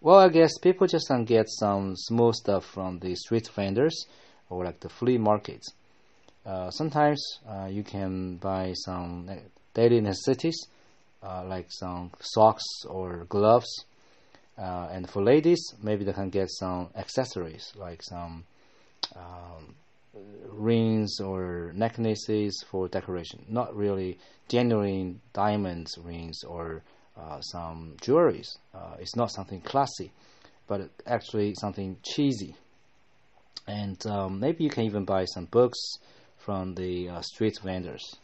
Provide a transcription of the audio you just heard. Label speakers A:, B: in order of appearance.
A: Well, I guess people just can get some small stuff from the street vendors or like the flea markets. Uh, sometimes uh, you can buy some daily necessities uh, like some socks or gloves. Uh, and for ladies, maybe they can get some accessories like some um, rings or necklaces for decoration. Not really genuine diamonds rings or some jewelries. Uh, it's not something classy, but actually something cheesy. And um, maybe you can even buy some books from the uh, street vendors.